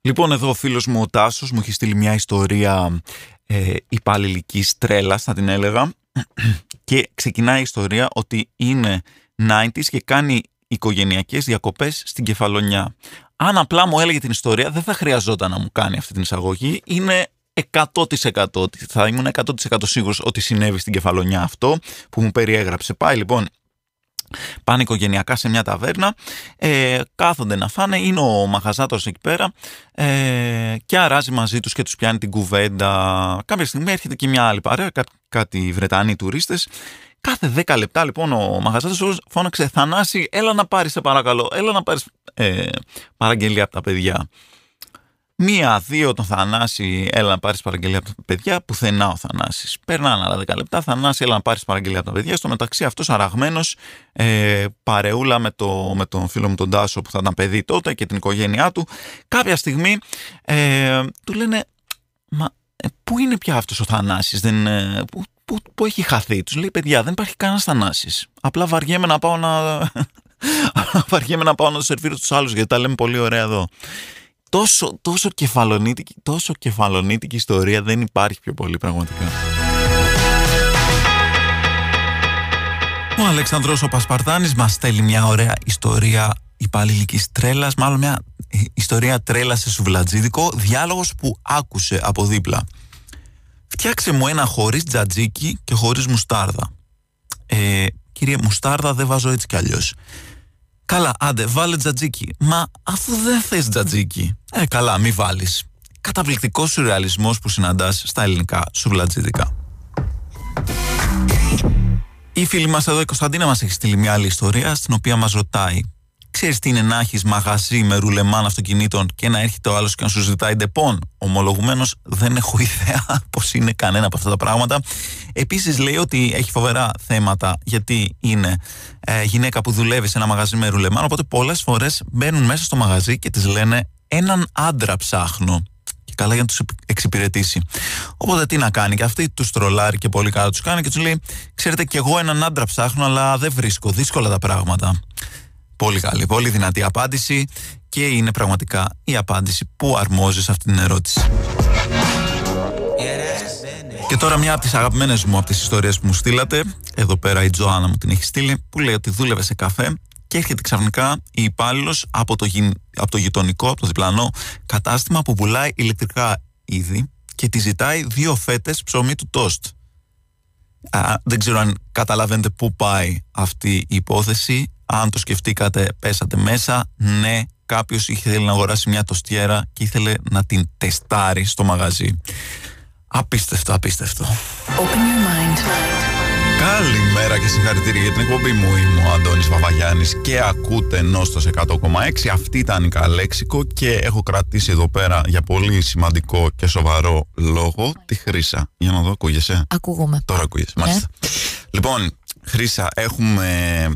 Λοιπόν εδώ ο φίλος μου ο Τάσος μου έχει στείλει μια ιστορία ε, υπαλληλικής τρέλας θα την έλεγα και ξεκινάει η ιστορία ότι είναι 90s και κάνει οικογενειακές διακοπές στην Κεφαλονιά. Αν απλά μου έλεγε την ιστορία δεν θα χρειαζόταν να μου κάνει αυτή την εισαγωγή. Είναι 100% θα ήμουν 100% σίγουρος ότι συνέβη στην Κεφαλονιά αυτό που μου περιέγραψε. Πάει λοιπόν Πάνε οικογενειακά σε μια ταβέρνα, ε, κάθονται να φάνε, είναι ο μαχαζάτος εκεί πέρα ε, και αράζει μαζί τους και τους πιάνει την κουβέντα. Κάποια στιγμή έρχεται και μια άλλη παρέα, κά, κάτι Βρετανοί τουρίστες. Κάθε 10 λεπτά λοιπόν ο μαχαζάτος φώναξε «Θανάση, έλα να πάρεις σε παρακαλώ, έλα να πάρεις ε, παραγγελία από τα παιδιά». Μία, δύο τον Θανάση, έλα να πάρεις παραγγελία από τα παιδιά, πουθενά ο Θανάσης. Περνάνε άλλα 10 λεπτά. Θανάση, έλα να πάρεις παραγγελία από τα παιδιά. Στο μεταξύ, αυτός αραγμένος, ε, παρεούλα με, το, με τον φίλο μου τον Τάσο που θα ήταν παιδί τότε και την οικογένειά του. Κάποια στιγμή ε, του λένε, Μα ε, πού είναι πια αυτός ο Θανάσης, δεν, ε, πού, πού, πού, έχει χαθεί; Τους λέει, Παιδιά, δεν υπάρχει κανένας Θανάσης. Απλά βαριέμαι να πάω να. βαριέμαι να πάω να το σερβίρω τους άλλους γιατί τα λέμε πολύ ωραία εδώ τόσο, τόσο, κεφαλονίτικη, τόσο κεφαλονίτικη ιστορία δεν υπάρχει πιο πολύ πραγματικά. Ο Αλέξανδρος ο Πασπαρτάνης μας στέλνει μια ωραία ιστορία υπαλληλικής τρέλας, μάλλον μια ιστορία τρέλας σε σουβλατζίδικο, διάλογος που άκουσε από δίπλα. Φτιάξε μου ένα χωρίς τζατζίκι και χωρίς μουστάρδα. Ε, κύριε, μουστάρδα δεν βάζω έτσι κι αλλιώς. Καλά, άντε, βάλε τζατζίκι. Μα αφού δεν θες τζατζίκι. Ε, καλά, μη βάλεις. Καταπληκτικός σουρεαλισμός που συναντάς στα ελληνικά σουβλατζίδικα. Η φίλη μας εδώ, η Κωνσταντίνα, μας έχει στείλει μια άλλη ιστορία στην οποία μας ρωτάει Ξέρεις τι είναι να έχεις μαγαζί με ρουλεμάν αυτοκινήτων και να έρχεται ο άλλος και να σου ζητάει Depon. Ομολογουμένως δεν έχω ιδέα πώς είναι κανένα από αυτά τα πράγματα. Επίσης λέει ότι έχει φοβερά θέματα γιατί είναι ε, γυναίκα που δουλεύει σε ένα μαγαζί με ρουλεμάν. Οπότε πολλές φορές μπαίνουν μέσα στο μαγαζί και της λένε έναν άντρα ψάχνω. Και καλά για να τους εξυπηρετήσει. Οπότε τι να κάνει, και αυτή τους τρολάρει και πολύ καλά τους κάνει και τους λέει: Ξέρετε, κι εγώ έναν άντρα ψάχνω, αλλά δεν βρίσκω. Δύσκολα τα πράγματα. Πολύ καλή, πολύ δυνατή απάντηση και είναι πραγματικά η απάντηση που αρμόζει σε αυτή την ερώτηση. Και τώρα μια από τις αγαπημένες μου από τις ιστορίες που μου στείλατε, εδώ πέρα η Τζοάννα μου την έχει στείλει, που λέει ότι δούλευε σε καφέ και έρχεται ξαφνικά η υπάλληλος από, το, από το γειτονικό, από το διπλανό κατάστημα που πουλάει ηλεκτρικά είδη και τη ζητάει δύο φέτες ψωμί του τόστ. Α, δεν ξέρω αν καταλαβαίνετε πού πάει αυτή η υπόθεση. Αν το σκεφτήκατε, πέσατε μέσα. Ναι, κάποιος ήθελε να αγοράσει μια τοστιέρα και ήθελε να την τεστάρει στο μαγαζί. Απίστευτο, απίστευτο. Open your mind. Καλημέρα και συγχαρητήρια για την εκπομπή μου. Είμαι ο Αντώνης Βαβαγιάννης και ακούτε Νόστος 100,6. Αυτή ήταν η Καλέξικο και έχω κρατήσει εδώ πέρα για πολύ σημαντικό και σοβαρό λόγο τη Χρύσα. Για να δω, ακούγεσαι; Ακούγομαι. Τώρα ακούγεσαι, μάλιστα. Λοιπόν, Χρύσα, έχουμε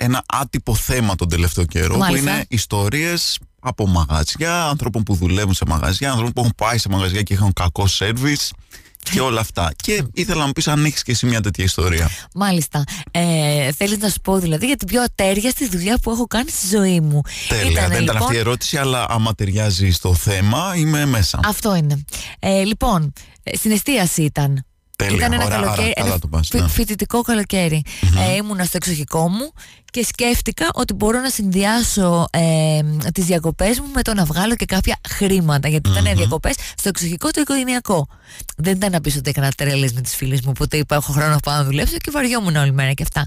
ένα άτυπο θέμα τον τελευταίο καιρό που είναι ιστορίες από μαγαζιά, ανθρώπων που δουλεύουν σε μαγαζιά, ανθρώπων που έχουν πάει σε μαγαζιά και έχουν κακό σερβις και όλα αυτά. Και ήθελα να μου πεις αν έχεις και εσύ μια τέτοια ιστορία. Μάλιστα. Ε, Θέλεις να σου πω δηλαδή για την πιο ατέριαστη δουλειά που έχω κάνει στη ζωή μου. Τέλεια. Ήτανε, Δεν ήταν αυτή η λοιπόν- ερώτηση, αλλά άμα ταιριάζει στο θέμα, είμαι μέσα. Αυτό είναι. Ε, λοιπόν, στην εστίαση ήταν. Τέλεια, Ήταν ένα, ωραία, καλοκαίρι, άρα, ένα το πας, ναι. φοιτητικό καλοκαίρι. Ε, ήμουνα στο εξοχικό μου και σκέφτηκα ότι μπορώ να συνδυάσω ε, τις διακοπές μου με το να βγάλω και κάποια χρήματα. Γιατί ήταν διακοπές στο εξοχικό το οικογενειακό. Δεν ήταν να πεις ότι έκανα τρέλες με τις φίλες μου, οπότε είπα έχω χρόνο να πάω να δουλέψω και βαριόμουν όλη μέρα και αυτά.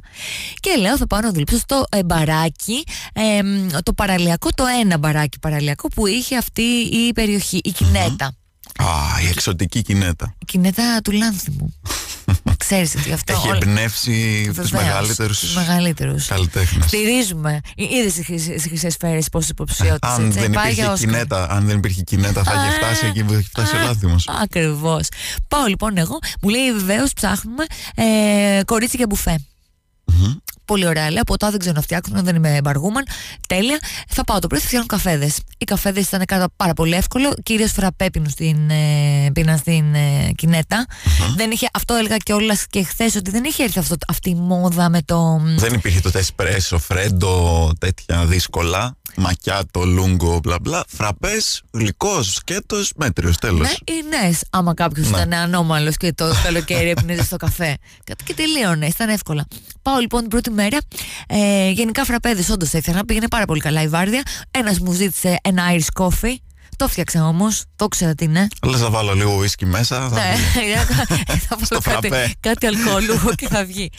Και λέω θα πάω να δουλέψω στο ε, μπαράκι, ε, το παραλιακό, το ένα μπαράκι παραλιακό που είχε αυτή η περιοχή, η κινέτα. Α, η εξωτική κινέτα. Η κινέτα του Λάνθιμου. Ξέρεις ότι αυτό. Έχει όλα- εμπνεύσει τους Βεβαίως, μεγαλύτερους τους μεγαλύτερους. καλλιτέχνες. Στηρίζουμε. Είδες στι χρυσέ σφαίρες πόσε υποψηφιότητε. Αν δεν υπήρχε κινέτα, αν δεν υπήρχε κινέτα, θα είχε φτάσει εκεί που έχει φτάσει ο λάθιμος. Ακριβώς. Πάω λοιπόν εγώ, μου λέει βεβαίως ψάχνουμε ε, κορίτσι για μπουφέ. Πολύ ωραία. Λέω ποτέ δεν ξέρω να φτιάξουν, δεν είμαι μπαργούμαν. Τέλεια. Θα πάω το πρωί, θα φτιάχνω καφέδες. Οι καφέδες ήταν κάτι πάρα πολύ εύκολο. Κυρίως φραπέ πίνουν στην, ε, πίναν στην ε, κινετα Δεν είχε, αυτό έλεγα κιόλας και χθες ότι δεν είχε έρθει αυτό, αυτή η μόδα με το. Δεν υπήρχε το εσπρέσο, φρέντο, τέτοια δύσκολα. Μακιάτο, λούγκο, μπλα μπλα. Φραπές, γλυκός, σκέτος, μέτριος, τέλος. Ναι, ή ναι, άμα κάποιος Ναι. ήταν ανώμαλος και το καλοκαίρι έπινε στο καφέ. Κάτι και τελείωνε, ήταν εύκολα. Πάω λοιπόν την πρώτη μέρα. Ε, γενικά φραπέδες, όντως θα ήθελα. Πήγαινε πάρα πολύ καλά η βάρδια. Ένας μου ζήτησε ένα Irish coffee. Το φτιάξα όμως, το ήξερα τι είναι. Λες να βάλω λίγο ουίσκι μέσα. θα Ναι, βγει. θα Στο βάλω κάτι, φραπέ. κάτι αλκοολούχο και θα βγει.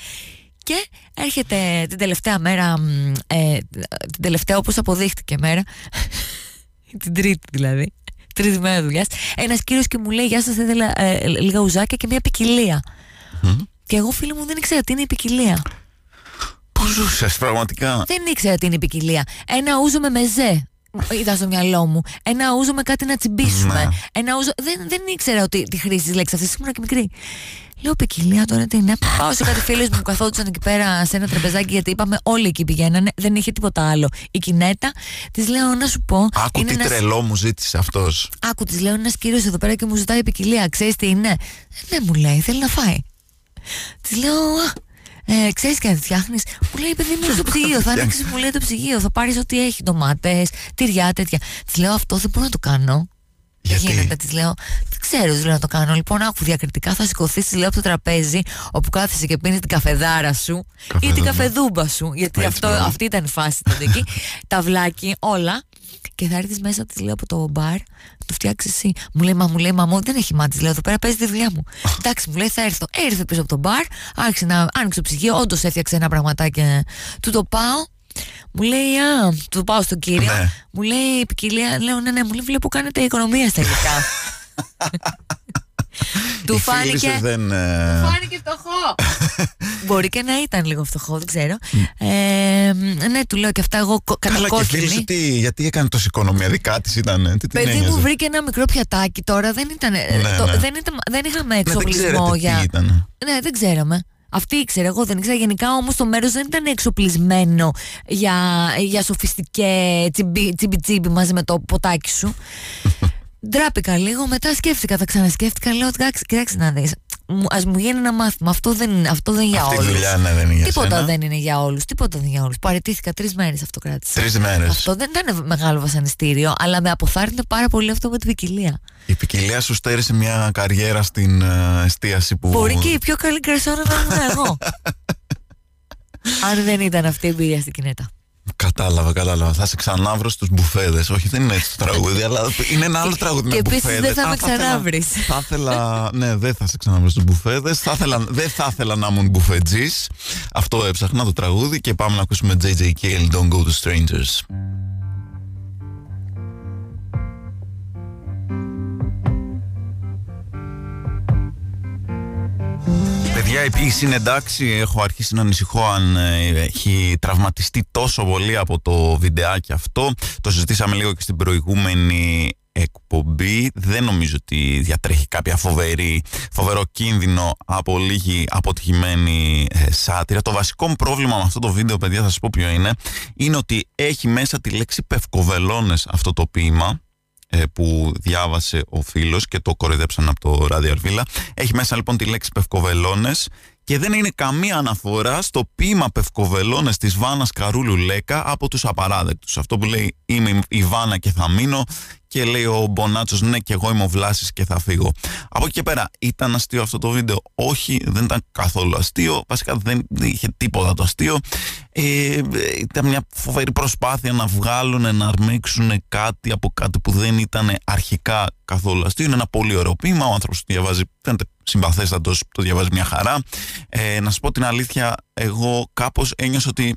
Και έρχεται την τελευταία μέρα, μ, ε, την τελευταία όπως αποδείχτηκε μέρα, την τρίτη δηλαδή, τρίτη μέρα δουλειάς. Ένας κύριος και μου λέει: Γεια σας, ήθελα ε, λίγα ουζάκια και μια ποικιλία. Και εγώ, φίλοι μου, δεν ήξερα τι είναι η ποικιλία. Πώς ζούσες πραγματικά; Δεν ήξερα τι είναι η ποικιλία. Ένα ούζο με μεζέ. Ήταν στο μυαλό μου. Ένα ούζο με κάτι να τσιμπήσουμε. Ναι. Ένα ούζο. Δεν, δεν ήξερα ότι τη χρήση της λέξης αυτής. Ήμουν και μικρή. Λέω ποικιλία τώρα τι είναι. Πάω σε κάτι φίλους μου που καθόντουσαν εκεί πέρα σε ένα τραπεζάκι γιατί είπαμε όλοι εκεί πηγαίνανε. Δεν είχε τίποτα άλλο. Η κινέτα της λέω να σου πω. Άκου είναι τι ένας- τρελό μου ζήτησε αυτός. Άκου, της λέω ένας κύριος εδώ πέρα και μου ζητάει ποικιλία. Ξέρεις τι είναι. Ναι, μου λέει, θέλει να φάει. Της λέω, «Α, ε, ξέρεις και να τη φτιάχνεις. Μου λέει, παιδί μου, στο ψυγείο. Θα ανοίξει, μου λέει το ψυγείο. Θα πάρεις ό,τι έχει, ντομάτες, τυριά, τέτοια. Της λέω, αυτό δεν μπορώ να το κάνω. Δεν Γιατί; γίνεται, της λέω. Δεν ξέρω, τη λέω να το κάνω. Λοιπόν, άκου διακριτικά θα σηκωθείς, της λέω από το τραπέζι όπου κάθεσαι και πίνεις την καφεδάρα σου ή την Καφεδούμπα. καφεδούμπα σου. Γιατί Έτσι, αυτό, μπράβο. αυτή ήταν η φάση τότε εκεί. Ταυλάκι, όλα. Και θα έρθεις μέσα, της λέω από το μπαρ, το φτιάξεις εσύ. Μου λέει, Μα μου λέει, Μα μου δεν έχει μάτι. Λέω, Εδώ πέρα παίζει τη δουλειά μου. Εντάξει, μου λέει, Θα έρθω. Έρθε πίσω από το μπαρ, άρχισε να άνοιξε το ψυγείο. Όντως έφτιαξε ένα πραγματάκι. Του το πάω. Μου λέει, Α, του πάω στον κύριο. Ναι. Μου λέει, ποικιλία. Λέω, Ναι, ναι, μου λέει, Βλέπω κάνετε οικονομία στα υλικά. Του Η φίλη σου φάνηκε. δεν. ε, Φάνηκε φτωχό. Μπορεί και να ήταν λίγο φτωχό, δεν ξέρω. Ε, ναι, του λέω και αυτά εγώ κο- Καλά και φίλη κατακόκκινη. σου τι, γιατί έκανε τόση οικονομία, δικά τη ήταν. Τι την Παιδί μου ένοιαζε. βρήκε ένα μικρό πιατάκι τώρα, δεν, ήταν, ε, Ναι, το- ναι. δεν, ήταν, δεν είχαμε Ναι, δεν εξοπλισμό ξέρετε για... τι ήταν. Ναι, δεν ξέραμε. Αυτή ήξερε, εγώ δεν ήξερα. Γενικά όμως το μέρος δεν ήταν εξοπλισμένο για, για σοφιστικέ τσιμπι, τσιμπι τσιμπι μαζί με το ποτάκι σου. Ντράπηκα λίγο, μετά σκέφτηκα, τα ξανασκέφτηκα. Λέω, εντάξει, κοιτάξτε να δεις. Α μου γίνει ένα μάθημα. Αυτό δεν, αυτό δεν είναι για Αυτή η όλους. δουλειά ναι, δεν είναι για Τίποτα σένα. δεν είναι για όλους. Τίποτα δεν είναι για όλους. Παρετήθηκα τρεις μέρες αυτό κράτησε. Τρεις μέρες. Αυτό δεν ήταν μεγάλο βασανιστήριο, αλλά με αποθάρρυνε πάρα πολύ αυτό με την ποικιλία. Η ποικιλία σου στέρισε μια καριέρα στην ε, εστίαση που. Μπορεί και η πιο καλή γκρασόνα να ήμουν εγώ. Αν δεν ήταν αυτή η εμπειρία στην κινέτα. Κατάλαβα, κατάλαβα. Θα σε ξανάβρω στους μπουφέδες. Όχι, δεν είναι έτσι το τραγούδι, αλλά είναι ένα άλλο τραγούδι Και με επίσης μπουφέδες. δεν θα Α, με ήθελα- ξανάβρεις. Θα ήθελα. Ναι, δεν θα σε ξαναβρω στους μπουφέδες. Δεν θα ήθελα να ήμουν μπουφετζής. Αυτό έψαχνα το τραγούδι και πάμε να ακούσουμε JJ Cale, Don't Go to Strangers. Παιδιά, η ποιήση είναι εντάξει. Έχω αρχίσει να ανησυχώ αν ε, έχει τραυματιστεί τόσο πολύ από το βιντεάκι αυτό. Το συζητήσαμε λίγο και στην προηγούμενη εκπομπή. Δεν νομίζω ότι διατρέχει κάποια φοβερή, φοβερό κίνδυνο από λίγη αποτυχημένη ε, σάτυρα. Το βασικό μου πρόβλημα με αυτό το βίντεο, παιδιά, θα σας πω ποιο είναι, είναι ότι έχει μέσα τη λέξη πευκοβελώνες αυτό το ποίημα ε, που διάβασε ο φίλος και το κοροϊδέψαν από το ράδιο Αρβίλα. Έχει μέσα λοιπόν τη λέξη πευκοβελώνες και δεν είναι καμία αναφορά στο ποίημα Πευκοβελώνες της Βάνας Καρούλου Λέκα από τους απαράδεκτους. Αυτό που λέει είμαι η Βάνα και θα μείνω και λέει ο Μπονάτσος ναι και εγώ είμαι ο Βλάσης και θα φύγω. Από εκεί και πέρα ήταν αστείο αυτό το βίντεο. Όχι δεν ήταν καθόλου αστείο. Βασικά δεν είχε τίποτα το αστείο. Ε, ήταν μια φοβερή προσπάθεια να βγάλουν, να αρμέξουν κάτι από κάτι που δεν ήταν αρχικά καθόλου αστείο. Είναι ένα πολύ ωραίο ποίημα. Ο άνθρωπος το διαβάζει, φαίνεται συμπαθέστατος, το διαβάζει μια χαρά. Ε, να σου πω την αλήθεια, εγώ κάπως ένιωσα ότι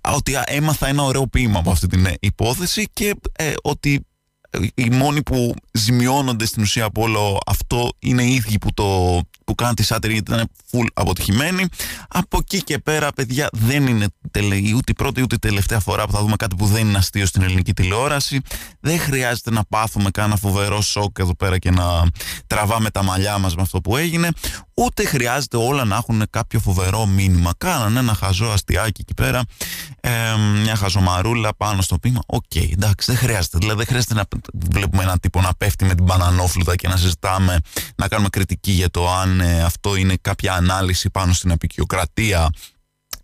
ότι έμαθα ένα ωραίο ποίημα από αυτή την υπόθεση και ε, ότι οι μόνοι που ζημιώνονται στην ουσία από όλο αυτό είναι οι ίδιοι που, το, που κάνουν τη σάτυρη γιατί ήταν full αποτυχημένοι. Από εκεί και πέρα, παιδιά, δεν είναι τελε, ούτε η πρώτη ούτε η τελευταία φορά που θα δούμε κάτι που δεν είναι αστείο στην ελληνική τηλεόραση. Δεν χρειάζεται να πάθουμε κάνα φοβερό σοκ εδώ πέρα και να τραβάμε τα μαλλιά μας με αυτό που έγινε. Ούτε χρειάζεται όλα να έχουν κάποιο φοβερό μήνυμα. Κάνανε ένα χαζό αστιάκι εκεί πέρα, ε, μια χαζομαρούλα πάνω στο ποίημα. OK, okay, εντάξει, δεν χρειάζεται. Δηλαδή, δεν χρειάζεται να βλέπουμε έναν τύπο να πέφτει με την μπανανόφλουδα και να συζητάμε, να κάνουμε κριτική για το αν ε, αυτό είναι κάποια ανάλυση πάνω στην αποικιοκρατία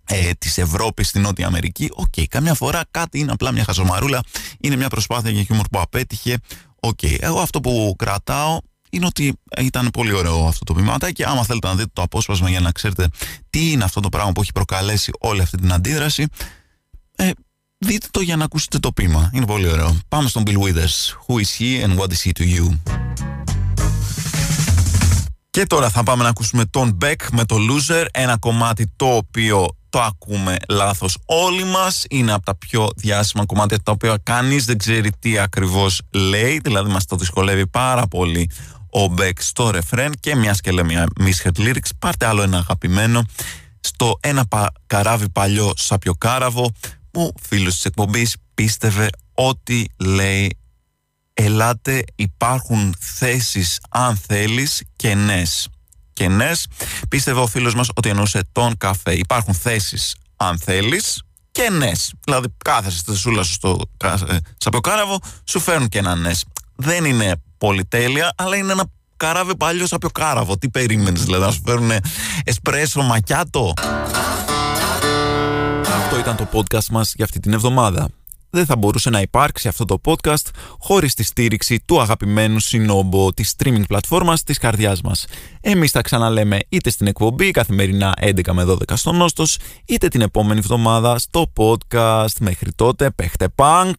ε, της Ευρώπης στην Νότια Αμερική. OK, okay, καμιά φορά κάτι είναι απλά μια χαζομαρούλα, είναι μια προσπάθεια για χιούμορ που απέτυχε. OK, okay. εγώ αυτό που κρατάω είναι ότι ήταν πολύ ωραίο αυτό το ποιηματάκι και άμα θέλετε να δείτε το απόσπασμα για να ξέρετε τι είναι αυτό το πράγμα που έχει προκαλέσει όλη αυτή την αντίδραση, ε, δείτε το για να ακούσετε το πείμα. Είναι πολύ ωραίο. Πάμε στον Bill Withers. Who is he and what is he to you? Και τώρα θα πάμε να ακούσουμε τον Beck με το Loser, ένα κομμάτι το οποίο το ακούμε λάθος όλοι μας, είναι από τα πιο διάσημα κομμάτια τα οποία κανείς δεν ξέρει τι ακριβώς λέει, δηλαδή μας το δυσκολεύει πάρα πολύ ο Μπέκ στο ρεφρέν και μια και λέμε μια misheard lyrics, πάρτε άλλο ένα αγαπημένο στο ένα πα, καράβι παλιό σαπιοκάραβο που φίλος της εκπομπής πίστευε ότι λέει ελάτε υπάρχουν θέσεις αν θέλεις κενές κενές πίστευε ο φίλος μας ότι εννοούσε τον καφέ. Υπάρχουν θέσεις αν θέλεις κενές δηλαδή κάθεσαι στη σούλα σου στο ε, σαπιοκάραβο σου φέρνουν και ένα νες. Δεν είναι πολυτέλεια, αλλά είναι ένα καράβι παλιό από κάραβο. Τι περίμενες, δηλαδή, να σου φέρουν εσπρέσο μακιάτο; Αυτό ήταν το podcast μας για αυτή την εβδομάδα. Δεν θα μπορούσε να υπάρξει αυτό το podcast χωρίς τη στήριξη του αγαπημένου συνόμπο της streaming πλατφόρμας της καρδιάς μας. Εμείς θα ξαναλέμε είτε στην εκπομπή καθημερινά 11 με 12 στο Νόστος, είτε την επόμενη εβδομάδα στο podcast. Μέχρι τότε, παίχτε punk!